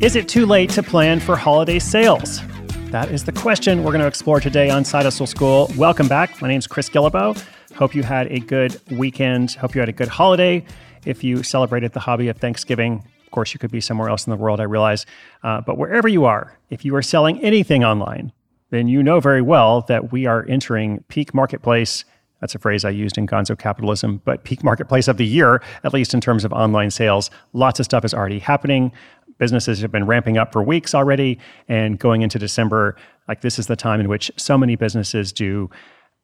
Is it too late to plan for holiday sales? That is the question we're going to explore today on Side Hustle School. Welcome back. My name is Chris Guillebeau. Hope you had a good weekend. Hope you had a good holiday. If you celebrated the hobby of Thanksgiving, of course, you could be somewhere else in the world, I realize. Uh, but wherever you are, if you are selling anything online, then you know very well that we are entering peak marketplace. That's a phrase I used in Gonzo Capitalism, but peak marketplace of the year, at least in terms of online sales. Lots of stuff is already happening businesses have been ramping up for weeks already and going into december like this is the time in which so many businesses do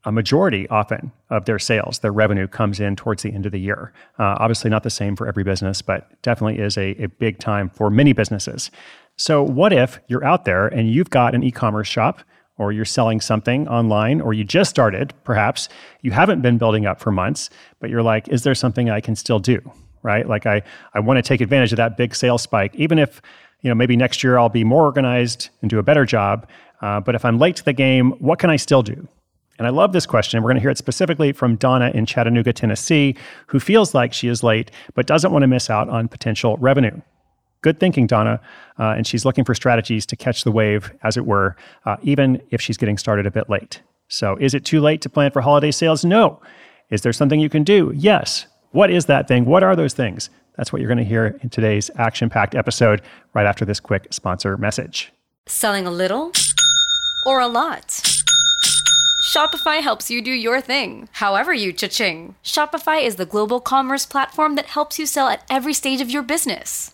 a majority often of their sales their revenue comes in towards the end of the year. Uh, obviously not the same for every business but definitely is a, a big time for many businesses. So what if you're out there and you've got an e-commerce shop or you're selling something online or you just started perhaps you haven't been building up for months but you're like is there something i can still do right? Like I, I want to take advantage of that big sales spike, even if, you know, maybe next year I'll be more organized and do a better job. Uh, but if I'm late to the game, what can I still do? And I love this question. We're going to hear it specifically from Donna in Chattanooga, Tennessee, who feels like she is late but doesn't want to miss out on potential revenue. Good thinking, Donna. Uh, and she's looking for strategies to catch the wave, as it were, uh, even if she's getting started a bit late. So, is it too late to plan for holiday sales? No. Is there something you can do? Yes. What is that thing? What are those things? That's what you're going to hear in today's action packed episode right after this quick sponsor message. Selling a little or a lot? Shopify helps you do your thing, however you cha-ching. Shopify is the global commerce platform that helps you sell at every stage of your business.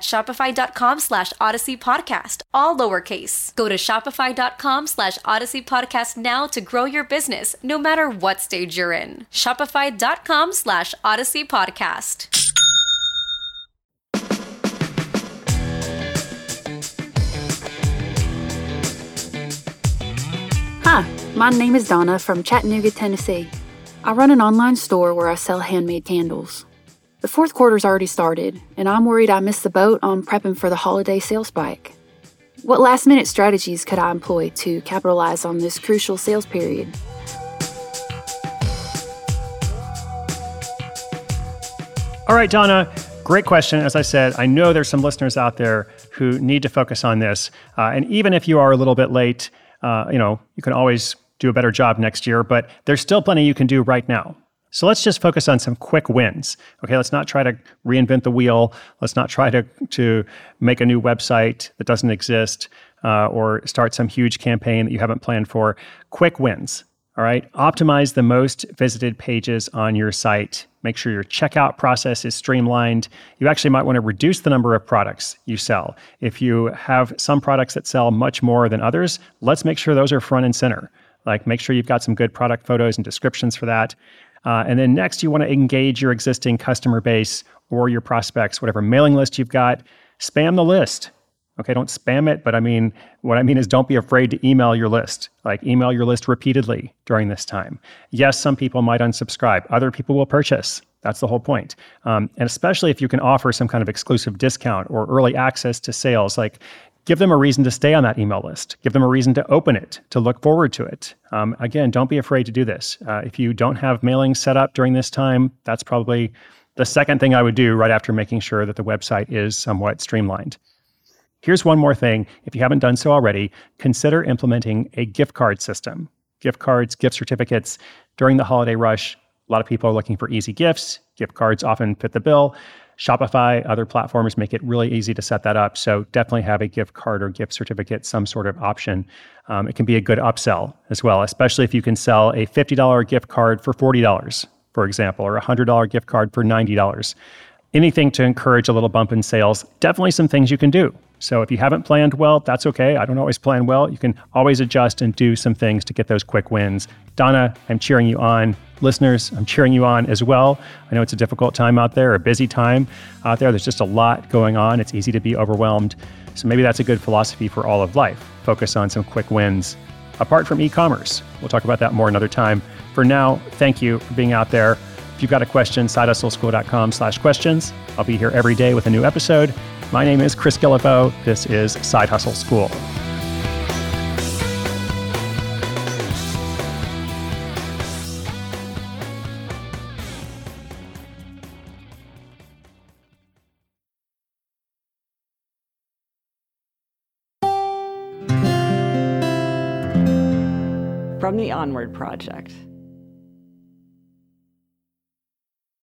shopify.com slash odyssey podcast, all lowercase. Go to shopify.com slash odyssey podcast now to grow your business, no matter what stage you're in. Shopify.com slash odyssey podcast. Hi, my name is Donna from Chattanooga, Tennessee. I run an online store where I sell handmade candles. The fourth quarter's already started, and I'm worried I missed the boat on prepping for the holiday sales spike. What last minute strategies could I employ to capitalize on this crucial sales period? All right, Donna, great question. As I said, I know there's some listeners out there who need to focus on this. Uh, and even if you are a little bit late, uh, you know, you can always do a better job next year, but there's still plenty you can do right now. So let's just focus on some quick wins. Okay, let's not try to reinvent the wheel. Let's not try to, to make a new website that doesn't exist uh, or start some huge campaign that you haven't planned for. Quick wins. All right, optimize the most visited pages on your site. Make sure your checkout process is streamlined. You actually might want to reduce the number of products you sell. If you have some products that sell much more than others, let's make sure those are front and center. Like, make sure you've got some good product photos and descriptions for that. Uh, and then next, you want to engage your existing customer base or your prospects, whatever mailing list you've got. Spam the list. Okay, don't spam it, but I mean, what I mean is don't be afraid to email your list. Like, email your list repeatedly during this time. Yes, some people might unsubscribe, other people will purchase. That's the whole point. Um, and especially if you can offer some kind of exclusive discount or early access to sales, like give them a reason to stay on that email list. Give them a reason to open it, to look forward to it. Um, again, don't be afraid to do this. Uh, if you don't have mailing set up during this time, that's probably the second thing I would do right after making sure that the website is somewhat streamlined. Here's one more thing. If you haven't done so already, consider implementing a gift card system. Gift cards, gift certificates during the holiday rush. A lot of people are looking for easy gifts. Gift cards often fit the bill. Shopify, other platforms make it really easy to set that up. So definitely have a gift card or gift certificate, some sort of option. Um, it can be a good upsell as well, especially if you can sell a $50 gift card for $40, for example, or a $100 gift card for $90. Anything to encourage a little bump in sales, definitely some things you can do. So if you haven't planned well, that's okay. I don't always plan well. You can always adjust and do some things to get those quick wins. Donna, I'm cheering you on. Listeners, I'm cheering you on as well. I know it's a difficult time out there, a busy time out there. There's just a lot going on. It's easy to be overwhelmed. So maybe that's a good philosophy for all of life. Focus on some quick wins apart from e-commerce. We'll talk about that more another time. For now, thank you for being out there. If you've got a question, sidehustleschool.com slash questions. I'll be here every day with a new episode. My name is Chris Guillebeau. This is Side Hustle School. From the Onward Project.